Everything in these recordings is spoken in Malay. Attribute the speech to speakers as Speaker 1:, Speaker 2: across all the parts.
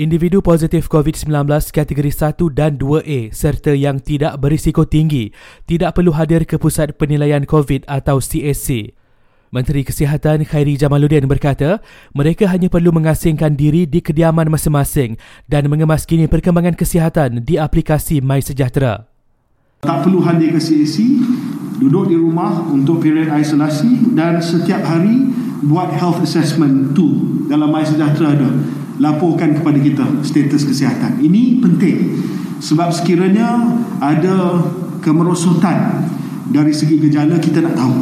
Speaker 1: Individu positif COVID-19 kategori 1 dan 2A serta yang tidak berisiko tinggi tidak perlu hadir ke Pusat Penilaian COVID atau CSC. Menteri Kesihatan Khairi Jamaluddin berkata, mereka hanya perlu mengasingkan diri di kediaman masing-masing dan mengemaskini perkembangan kesihatan di aplikasi MySejahtera.
Speaker 2: Tak perlu hadir ke CSC, duduk di rumah untuk period isolasi dan setiap hari buat health assessment tu dalam MySejahtera ada laporkan kepada kita status kesihatan. Ini penting sebab sekiranya ada kemerosotan dari segi gejala kita nak tahu.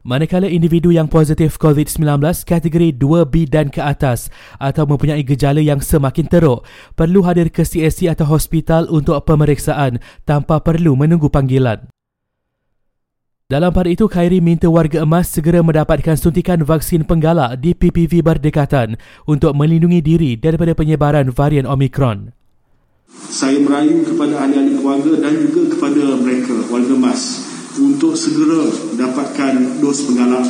Speaker 1: Manakala individu yang positif COVID-19 kategori 2B dan ke atas atau mempunyai gejala yang semakin teruk perlu hadir ke CSC atau hospital untuk pemeriksaan tanpa perlu menunggu panggilan. Dalam pada itu, Khairi minta warga emas segera mendapatkan suntikan vaksin penggalak di PPV berdekatan untuk melindungi diri daripada penyebaran varian Omicron.
Speaker 2: Saya merayu kepada ahli-ahli keluarga dan juga kepada mereka, warga emas, untuk segera dapatkan dos penggalak.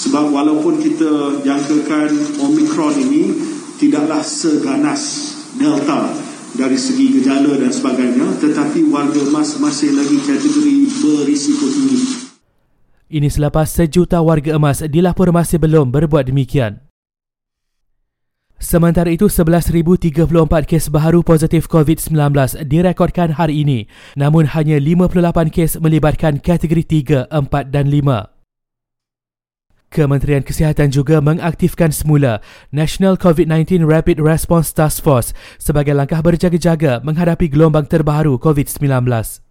Speaker 2: Sebab walaupun kita jangkakan Omicron ini tidaklah seganas Delta dari segi gejala dan sebagainya, tetapi warga emas masih lagi kategori berisiko tinggi.
Speaker 1: Ini selepas sejuta warga emas dilaporkan masih belum berbuat demikian. Sementara itu, 11,034 kes baharu positif COVID-19 direkodkan hari ini. Namun hanya 58 kes melibatkan kategori 3, 4 dan 5. Kementerian Kesihatan juga mengaktifkan semula National COVID-19 Rapid Response Task Force sebagai langkah berjaga-jaga menghadapi gelombang terbaru COVID-19.